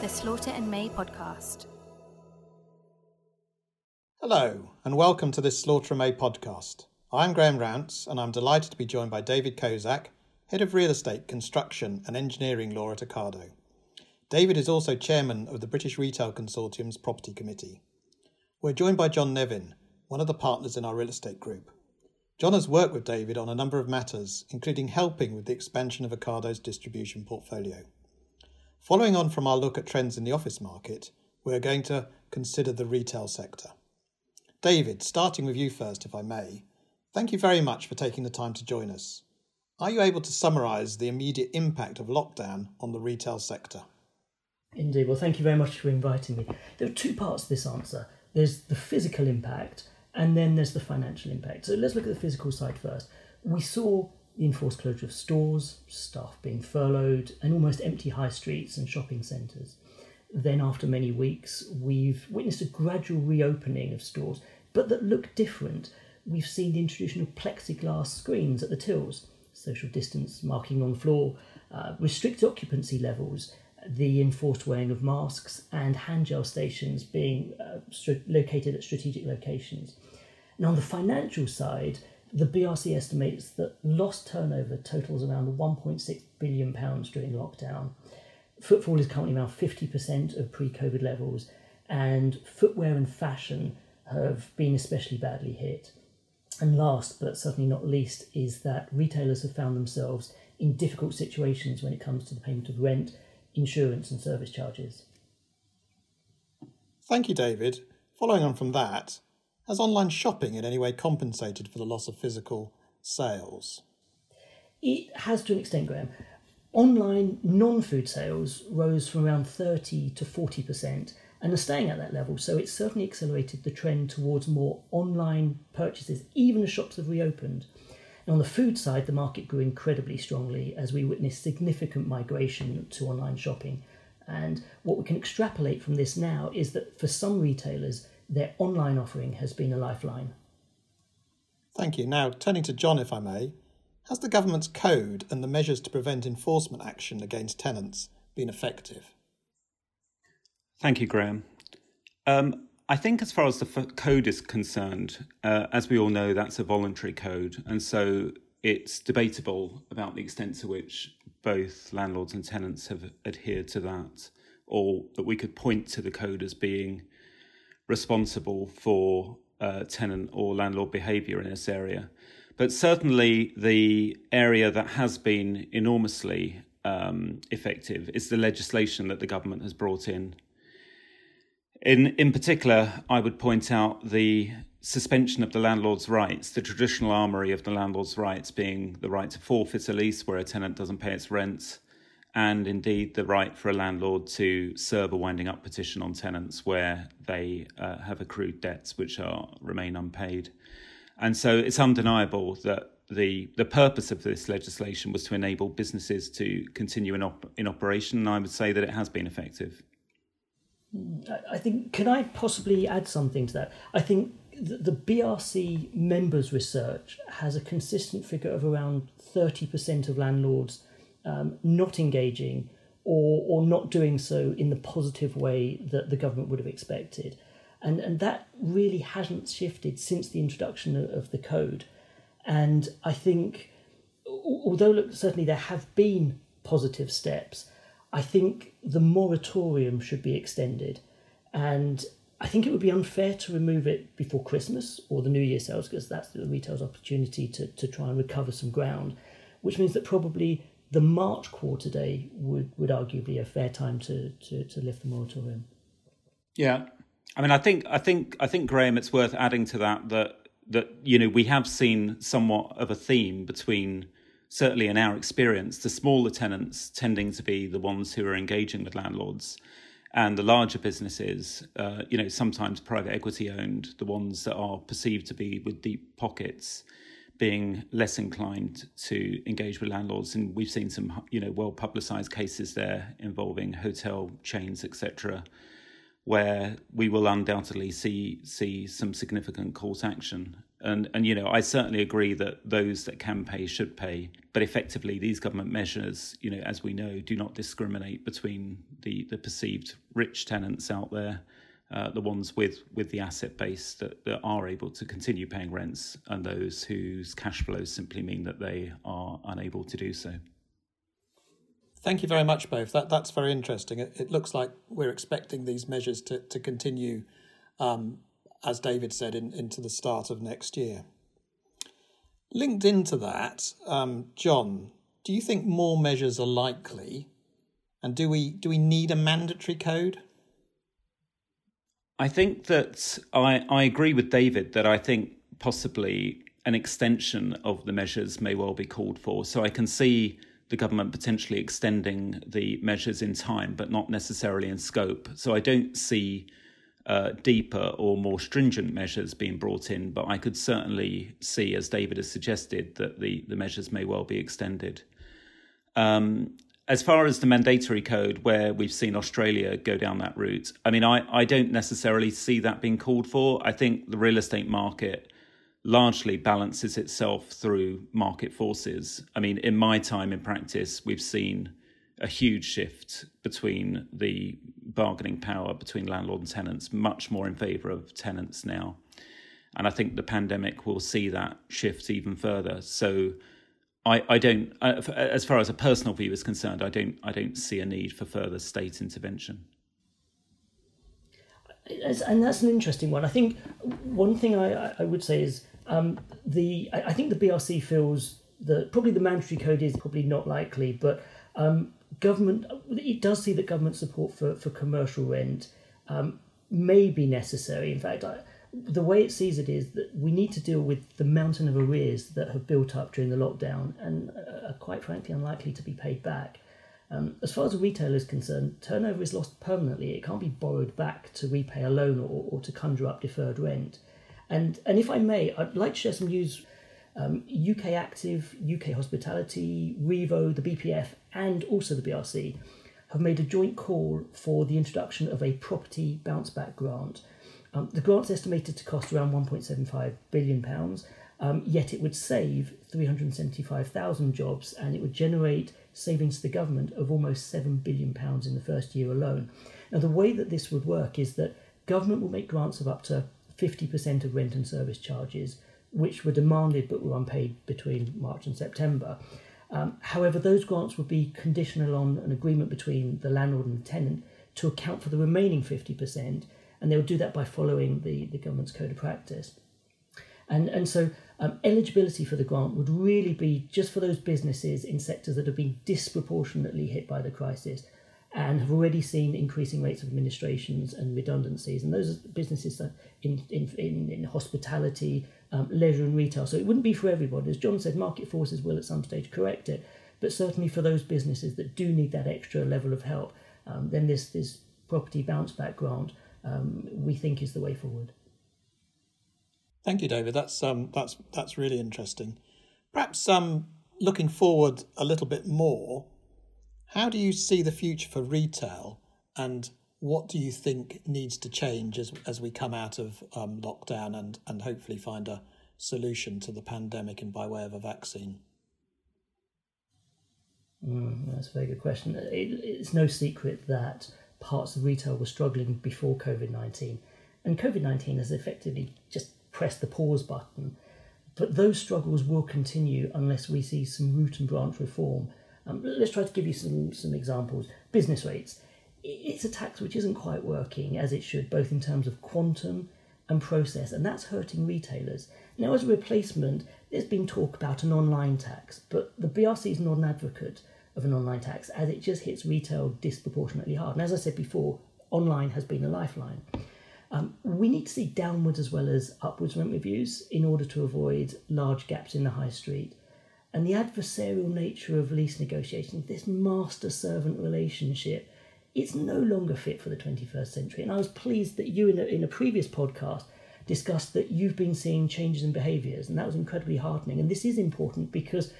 the Slaughter and May podcast. Hello, and welcome to this Slaughter and May podcast. I'm Graham Rounce, and I'm delighted to be joined by David Kozack, Head of Real Estate, Construction and Engineering Law at Ocado. David is also Chairman of the British Retail Consortium's Property Committee. We're joined by John Nevin, one of the partners in our real estate group. John has worked with David on a number of matters, including helping with the expansion of Ocado's distribution portfolio. Following on from our look at trends in the office market, we're going to consider the retail sector. David, starting with you first, if I may, thank you very much for taking the time to join us. Are you able to summarise the immediate impact of lockdown on the retail sector? Indeed. Well, thank you very much for inviting me. There are two parts to this answer there's the physical impact, and then there's the financial impact. So let's look at the physical side first. We saw enforced closure of stores, staff being furloughed, and almost empty high streets and shopping centres. Then, after many weeks, we've witnessed a gradual reopening of stores, but that look different. We've seen the introduction of plexiglass screens at the tills, social distance marking on floor, uh, restricted occupancy levels, the enforced wearing of masks, and hand gel stations being uh, located at strategic locations. Now, on the financial side, the BRC estimates that lost turnover totals around 1.6 billion pounds during lockdown. Footfall is currently around 50% of pre-COVID levels, and footwear and fashion have been especially badly hit. And last but certainly not least is that retailers have found themselves in difficult situations when it comes to the payment of rent, insurance, and service charges. Thank you, David. Following on from that, has online shopping in any way compensated for the loss of physical sales? It has to an extent, Graham. Online non food sales rose from around 30 to 40% and are staying at that level, so it's certainly accelerated the trend towards more online purchases, even as shops have reopened. And on the food side, the market grew incredibly strongly as we witnessed significant migration to online shopping. And what we can extrapolate from this now is that for some retailers, their online offering has been a lifeline. Thank you. Now, turning to John, if I may, has the government's code and the measures to prevent enforcement action against tenants been effective? Thank you, Graham. Um, I think, as far as the f- code is concerned, uh, as we all know, that's a voluntary code, and so it's debatable about the extent to which both landlords and tenants have adhered to that, or that we could point to the code as being responsible for uh, tenant or landlord behaviour in this area. But certainly, the area that has been enormously um, effective is the legislation that the government has brought in. In in particular, I would point out the suspension of the landlord's rights, the traditional armoury of the landlord's rights being the right to forfeit a lease where a tenant doesn't pay its rent, and indeed the right for a landlord to serve a winding up petition on tenants where they uh, have accrued debts which are remain unpaid. And so it's undeniable that the the purpose of this legislation was to enable businesses to continue in, op- in operation, and I would say that it has been effective. I think, can I possibly add something to that? I think the, the BRC members' research has a consistent figure of around 30% of landlords um, not engaging or, or not doing so in the positive way that the government would have expected. And, and that really hasn't shifted since the introduction of, the code. And I think, although look, certainly there have been positive steps, I think the moratorium should be extended. And I think it would be unfair to remove it before Christmas or the New Year sales because that's the retail's opportunity to, to try and recover some ground, which means that probably the March quarter day would, would arguably a fair time to, to, to lift the moratorium. Yeah. I mean, I think, I think, I think, Graham, it's worth adding to that that, that, you know, we have seen somewhat of a theme between, certainly in our experience, the smaller tenants tending to be the ones who are engaging with landlords and the larger businesses, uh, you know, sometimes private equity owned, the ones that are perceived to be with deep pockets, being less inclined to engage with landlords. And we've seen some, you know, well publicised cases there involving hotel chains, etc., where we will undoubtedly see see some significant court action. And, and you know, I certainly agree that those that can pay should pay. But effectively, these government measures, you know, as we know, do not discriminate between the, the perceived rich tenants out there, uh, the ones with, with the asset base that, that are able to continue paying rents, and those whose cash flows simply mean that they are unable to do so. Thank you very much, both. That that's very interesting. It, it looks like we're expecting these measures to to continue, um, as David said, in, into the start of next year. Linked into that, um, John, do you think more measures are likely, and do we do we need a mandatory code? I think that I I agree with David that I think possibly an extension of the measures may well be called for. So I can see the government potentially extending the measures in time, but not necessarily in scope. So I don't see uh, deeper or more stringent measures being brought in, but I could certainly see, as David has suggested, that the, the measures may well be extended. Um, as far as the mandatory code, where we've seen Australia go down that route, I mean, I, I don't necessarily see that being called for. I think the real estate market largely balances itself through market forces. I mean, in my time in practice, we've seen a huge shift between the bargaining power between landlord and tenants, much more in favour of tenants now. And I think the pandemic will see that shift even further. So, I, I don't, uh, as far as a personal view is concerned, I don't, I don't see a need for further state intervention and that's an interesting one. I think one thing I, I would say is um, the I think the BRC feels that probably the mandatory code is probably not likely, but um, government it does see that government support for, for commercial rent um, may be necessary. In fact, I, the way it sees it is that we need to deal with the mountain of arrears that have built up during the lockdown and are quite frankly unlikely to be paid back. Um, as far as a retailer is concerned, turnover is lost permanently. It can't be borrowed back to repay a loan or, or to conjure up deferred rent. And, and if I may, I'd like to share some news. Um, UK Active, UK Hospitality, Revo, the BPF, and also the BRC have made a joint call for the introduction of a property bounce back grant. Um, the grant's estimated to cost around £1.75 billion, um, yet it would save 375,000 jobs and it would generate savings to the government of almost £7 billion in the first year alone. Now, the way that this would work is that government will make grants of up to 50% of rent and service charges, which were demanded but were unpaid between March and September. Um, however, those grants would be conditional on an agreement between the landlord and the tenant to account for the remaining 50%, and they would do that by following the, the government's code of practice. And, and so um, eligibility for the grant would really be just for those businesses in sectors that have been disproportionately hit by the crisis and have already seen increasing rates of administrations and redundancies. And those are businesses that in, in, in, in hospitality, um, leisure, and retail. So it wouldn't be for everybody. As John said, market forces will at some stage correct it. But certainly for those businesses that do need that extra level of help, um, then this, this property bounce back grant um, we think is the way forward. Thank you, David. That's um, that's that's really interesting. Perhaps um, looking forward a little bit more, how do you see the future for retail and what do you think needs to change as, as we come out of um, lockdown and, and hopefully find a solution to the pandemic and by way of a vaccine? Mm, that's a very good question. It, it's no secret that parts of retail were struggling before COVID 19, and COVID 19 has effectively just pressed the pause button. But those struggles will continue unless we see some root and branch reform um, let's try to give you some, some examples. Business rates. It's a tax which isn't quite working as it should, both in terms of quantum and process, and that's hurting retailers. Now, as a replacement, there's been talk about an online tax, but the BRC is not an advocate of an online tax as it just hits retail disproportionately hard. And as I said before, online has been a lifeline. Um, we need to see downwards as well as upwards rent reviews in order to avoid large gaps in the high street and the adversarial nature of lease negotiations, this master servant relationship, it's no longer fit for the 21st century. And I was pleased that you, in a, in a previous podcast, discussed that you've been seeing changes in behaviours, and that was incredibly heartening. And this is important because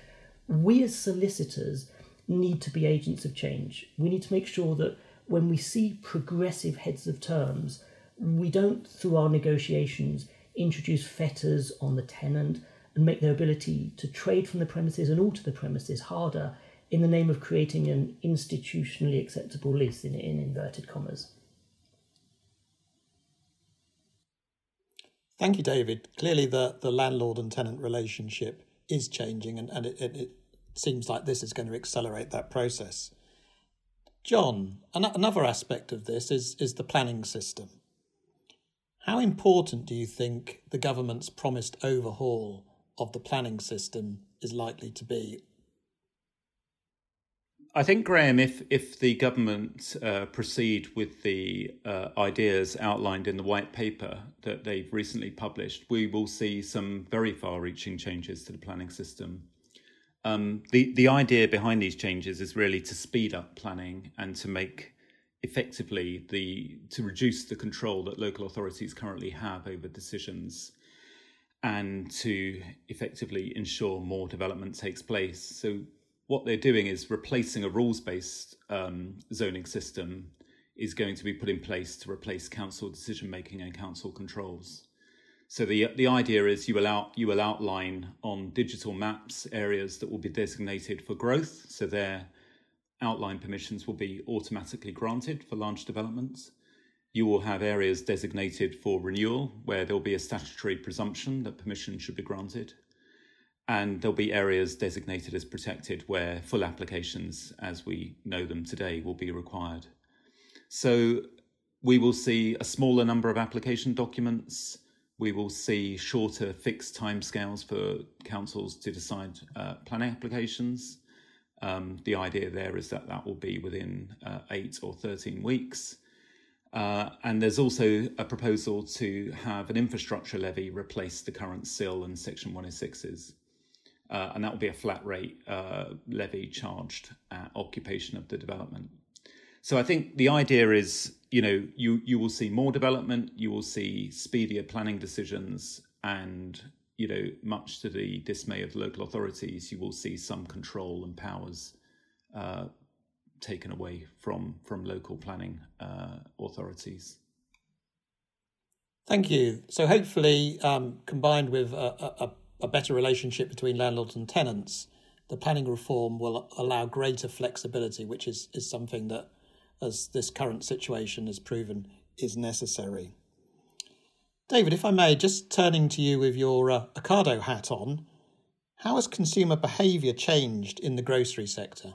we as solicitors need to be agents of change. We need to make sure that when we see progressive heads of terms, we don't, through our negotiations, introduce fetters on the tenant, and make their ability to trade from the premises and alter the premises harder in the name of creating an institutionally acceptable lease in, in inverted commas. Thank you, David. Clearly, the, the landlord and tenant relationship is changing, and, and it, it, it seems like this is going to accelerate that process. John, an- another aspect of this is, is the planning system. How important do you think the government's promised overhaul of the planning system is likely to be? I think, Graham, if if the government uh, proceed with the uh, ideas outlined in the white paper that they've recently published, we will see some very far-reaching changes to the planning system. Um, the the idea behind these changes is really to speed up planning and to make effectively the to reduce the control that local authorities currently have over decisions and to effectively ensure more development takes place. So, what they're doing is replacing a rules based um, zoning system is going to be put in place to replace council decision making and council controls. So the the idea is you will out, you will outline on digital maps areas that will be designated for growth. So their outline permissions will be automatically granted for large developments. You will have areas designated for renewal where there'll be a statutory presumption that permission should be granted. And there'll be areas designated as protected where full applications, as we know them today, will be required. So we will see a smaller number of application documents. We will see shorter fixed timescales for councils to decide uh, planning applications. Um, the idea there is that that will be within uh, eight or 13 weeks. Uh, and there's also a proposal to have an infrastructure levy replace the current CIL and Section 106s. Uh, and that will be a flat rate uh, levy charged at occupation of the development. So I think the idea is, you know, you, you will see more development, you will see speedier planning decisions, and, you know, much to the dismay of local authorities, you will see some control and powers uh, taken away from from local planning uh, authorities. Thank you. So hopefully, um, combined with a, a, a, better relationship between landlords and tenants, the planning reform will allow greater flexibility, which is, is something that, as this current situation has proven, is necessary. David, if I may, just turning to you with your uh, Ocado hat on, how has consumer behaviour changed in the grocery sector?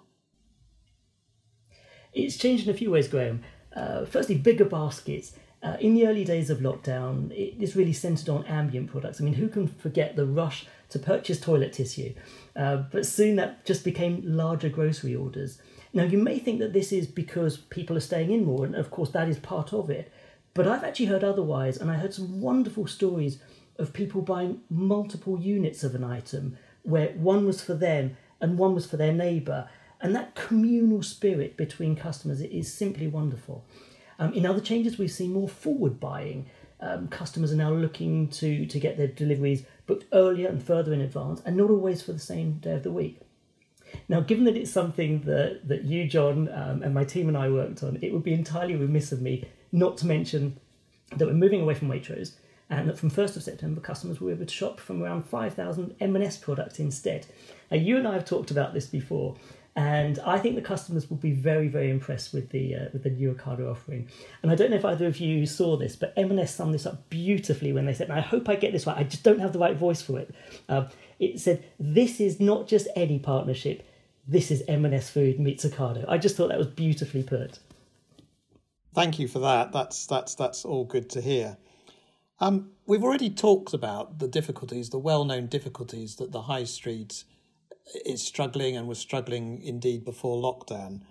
It's changed in a few ways, Graham. Uh, firstly, bigger baskets. Uh, in the early days of lockdown, it is really centered on ambient products. I mean, who can forget the rush to purchase toilet tissue? Uh, but soon that just became larger grocery orders. Now, you may think that this is because people are staying in more, and of course, that is part of it. But I've actually heard otherwise, and I heard some wonderful stories of people buying multiple units of an item where one was for them and one was for their neighbour and that communal spirit between customers is simply wonderful. Um, in other changes, we've seen more forward buying. Um, customers are now looking to, to get their deliveries booked earlier and further in advance, and not always for the same day of the week. Now, given that it's something that, that you, John, um, and my team and I worked on, it would be entirely remiss of me not to mention that we're moving away from Waitrose and that from 1st of September, customers will be able to shop from around 5,000 M&S products instead. Now, you and I have talked about this before, and I think the customers will be very, very impressed with the uh, with the new Ocado offering. And I don't know if either of you saw this, but M&S summed this up beautifully when they said, and I hope I get this right, I just don't have the right voice for it. Uh, it said, this is not just any partnership, this is M&S Food meets Ocado. I just thought that was beautifully put. Thank you for that. That's that's that's all good to hear. Um, we've already talked about the difficulties, the well-known difficulties that the high streets is struggling and was struggling indeed before lockdown.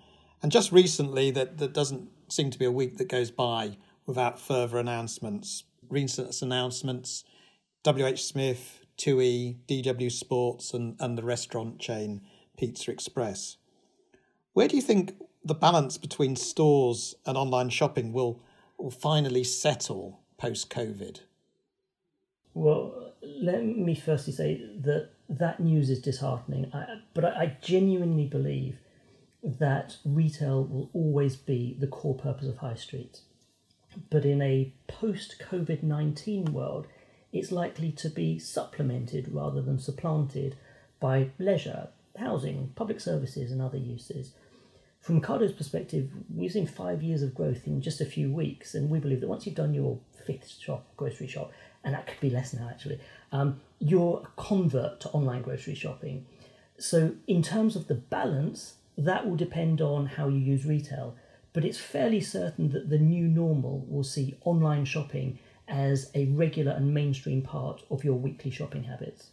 And just recently, that, that doesn't seem to be a week that goes by without further announcements. Recent announcements WH Smith, TUI, DW Sports, and, and the restaurant chain Pizza Express. Where do you think the balance between stores and online shopping will, will finally settle post COVID? Well, let me firstly say that that news is disheartening. I, but I, I genuinely believe that retail will always be the core purpose of high streets. But in a post COVID 19 world, it's likely to be supplemented rather than supplanted by leisure, housing, public services, and other uses. From Ocado's perspective, we've seen five years of growth in just a few weeks, and we believe that once you've done your fifth shop, grocery shop, and that could be less now actually, um, you're a convert to online grocery shopping. So, in terms of the balance, that will depend on how you use retail, but it's fairly certain that the new normal will see online shopping as a regular and mainstream part of your weekly shopping habits.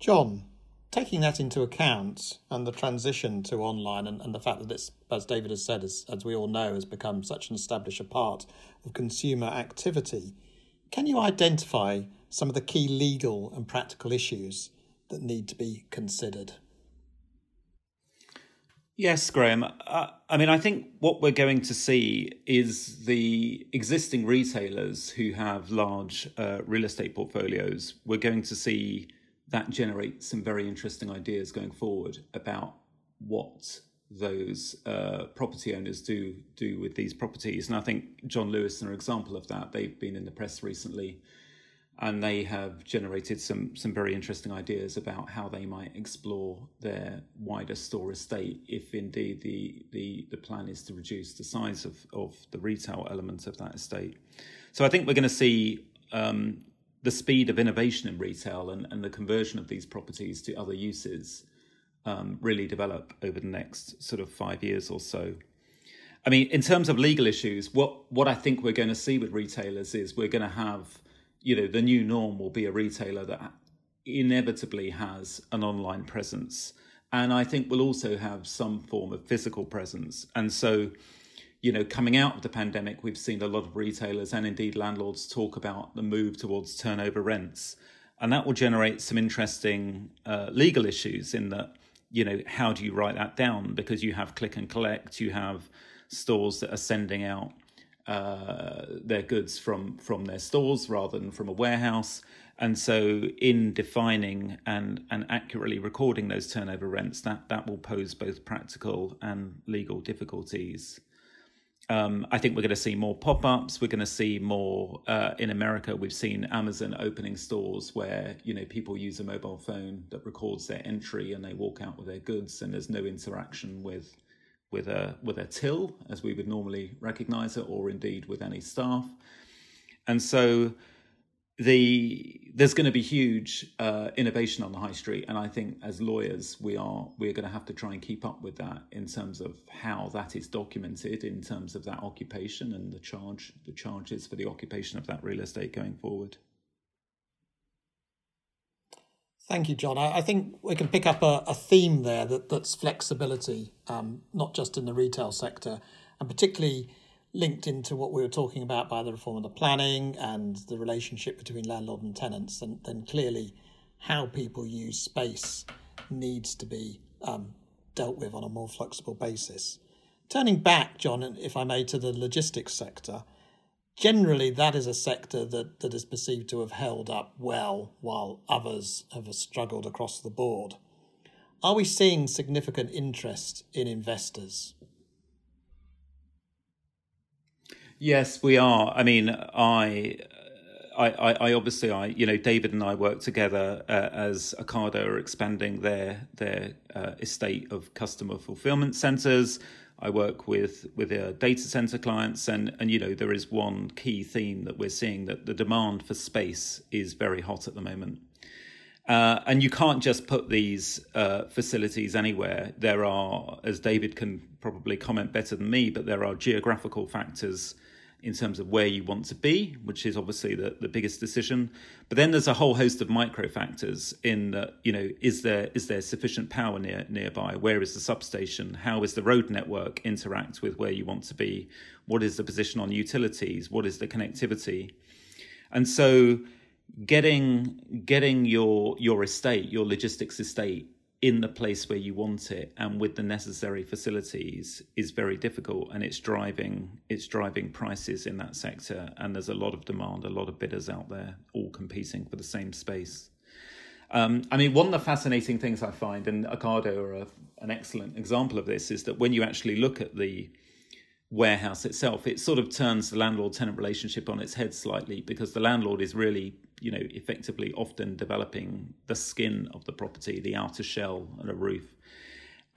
John, taking that into account and the transition to online and, and the fact that this, as David has said, as, as we all know, has become such an established part of consumer activity, can you identify some of the key legal and practical issues that need to be considered? Yes, Graham. Uh, I mean, I think what we're going to see is the existing retailers who have large uh, real estate portfolios. We're going to see that generates some very interesting ideas going forward about what those uh, property owners do do with these properties. And I think John Lewis are an example of that. They've been in the press recently, and they have generated some some very interesting ideas about how they might explore their wider store estate if indeed the the, the plan is to reduce the size of, of the retail element of that estate. So I think we're going to see um, the speed of innovation in retail and, and the conversion of these properties to other uses um, really develop over the next sort of five years or so. I mean, in terms of legal issues, what what I think we're going to see with retailers is we're going to have, you know, the new norm will be a retailer that inevitably has an online presence, and I think we'll also have some form of physical presence, and so you know, coming out of the pandemic, we've seen a lot of retailers and indeed landlords talk about the move towards turnover rents. And that will generate some interesting uh, legal issues in that, you know, how do you write that down? Because you have click and collect, you have stores that are sending out uh, their goods from from their stores rather than from a warehouse. And so, in defining and and accurately recording those turnover rents, that that will pose both practical and legal difficulties. Um, I think we're going to see more pop ups. We're going to see more uh, in America. We've seen Amazon opening stores where you know people use a mobile phone that records their entry and they walk out with their goods, and there's no interaction with with a with a till as we would normally recognise it, or indeed with any staff. And so the there's going to be huge uh, innovation on the high street, and I think as lawyers we are we're going to have to try and keep up with that in terms of how that is documented in terms of that occupation and the charge the charges for the occupation of that real estate going forward. Thank you, John. I, I think we can pick up a, a theme there that, that's flexibility, um, not just in the retail sector, and particularly linked into what we were talking about by the reform of the planning and the relationship between landlord and tenants, and then clearly how people use space needs to be um, dealt with on a more flexible basis. Turning back, John, if I may, to the logistics sector, generally that is a sector that, that is perceived to have held up well while others have struggled across the board. Are we seeing significant interest in investors? Yes, we are. I mean, I. I, I, obviously, I you know, David and I work together uh, as Ocado are expanding their their uh, estate of customer fulfillment centers. I work with with their data center clients, and and you know, there is one key theme that we're seeing that the demand for space is very hot at the moment. Uh, and you can't just put these uh, facilities anywhere. There are, as David can probably comment better than me, but there are geographical factors in terms of where you want to be, which is obviously the, the biggest decision. But then there's a whole host of micro factors in that, you know, is there is there sufficient power near nearby? Where is the substation? How is the road network interact with where you want to be? What is the position on utilities? What is the connectivity? And so getting getting your your estate, your logistics estate in the place where you want it and with the necessary facilities is very difficult and it's driving it's driving prices in that sector and there's a lot of demand a lot of bidders out there all competing for the same space. Um, I mean, one of the fascinating things I find, and Ocado are a, an excellent example of this, is that when you actually look at the warehouse itself, it sort of turns the landlord tenant relationship on its head slightly because the landlord is really, you know, effectively often developing the skin of the property, the outer shell and a roof.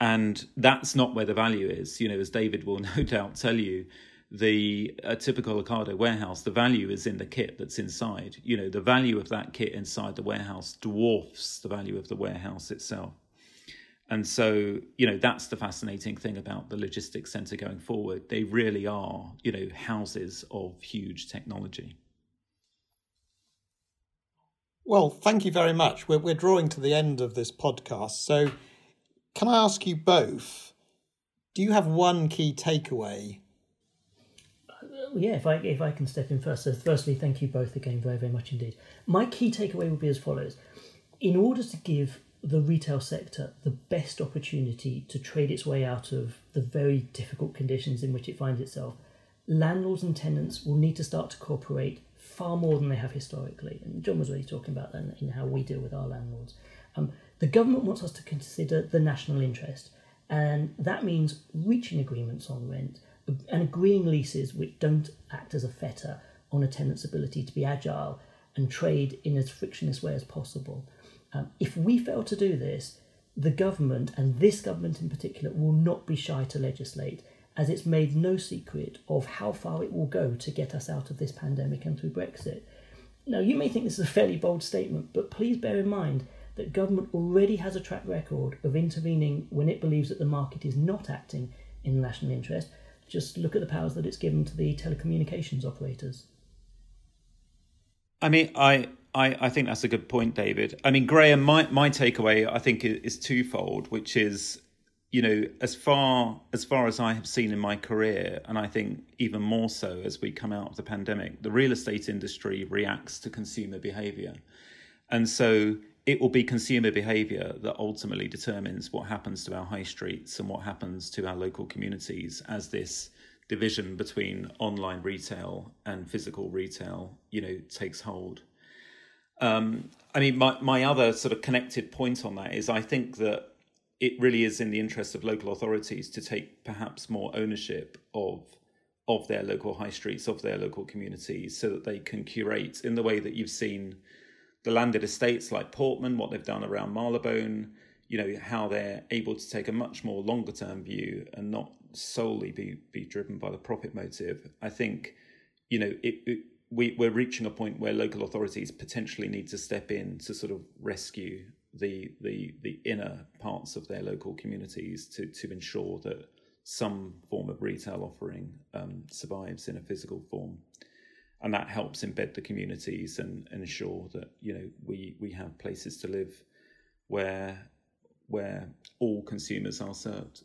And that's not where the value is. You know, as David will no doubt tell you, the a typical Ocado warehouse, the value is in the kit that's inside. You know, the value of that kit inside the warehouse dwarfs the value of the warehouse itself. And so, you know, that's the fascinating thing about the logistics center going forward. They really are, you know, houses of huge technology. Well, thank you very much. We're, we're drawing to the end of this podcast. So, can I ask you both do you have one key takeaway? Uh, yeah, if I if I can step in first. So, firstly, thank you both again very very much indeed. My key takeaway would be as follows: in order to give the retail sector the best opportunity to trade its way out of the very difficult conditions in which it finds itself, landlords and tenants will need to start to cooperate far more than they have historically. And John was really talking about that in how we deal with our landlords. Um, the government wants us to consider the national interest, and that means reaching agreements on rent and agreeing leases which don't act as a fetter on a tenant's ability to be agile and trade in as frictionless way as possible. Um, if we fail to do this, the government, and this government in particular, will not be shy to legislate, as it's made no secret of how far it will go to get us out of this pandemic and through Brexit. Now, you may think this is a fairly bold statement, but please bear in mind that government already has a track record of intervening when it believes that the market is not acting in the national interest. Just look at the powers that it's given to the telecommunications operators. I mean, I I, I think that's a good point, David. I mean, Graham, my, my takeaway, I think, is twofold, which is, you know, as far as far as I have seen in my career, and I think even more so as we come out of the pandemic, the real estate industry reacts to consumer behaviour, and so it will be consumer behaviour that ultimately determines what happens to our high streets and what happens to our local communities as this division between online retail and physical retail, you know, takes hold. Um, I mean, my, my other sort of connected point on that is I think that it really is in the interest of local authorities to take perhaps more ownership of of their local high streets, of their local communities, so that they can curate in the way that you've seen the landed estates like Portman, what they've done around Marylebone, you know, how they're able to take a much more longer term view and not solely be be driven by the profit motive. I think, you know, it, it we, we're reaching a point where local authorities potentially need to step in to sort of rescue the the the inner parts of their local communities to to ensure that some form of retail offering um, survives in a physical form, and that helps embed the communities and, and ensure that you know we we have places to live where where all consumers are served.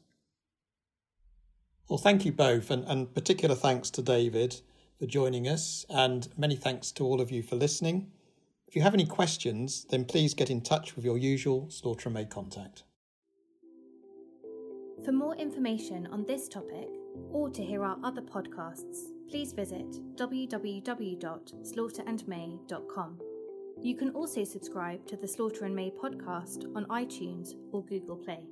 Well, thank you both, and, and particular thanks to David for joining us, and many thanks to all of you for listening. If you have any questions, then please get in touch with your usual Slaughter and May contact. For more information on this topic, or to hear our other podcasts, please visit www.slaughterandmay.com. You can also subscribe to the Slaughter and May podcast on iTunes or Google Play.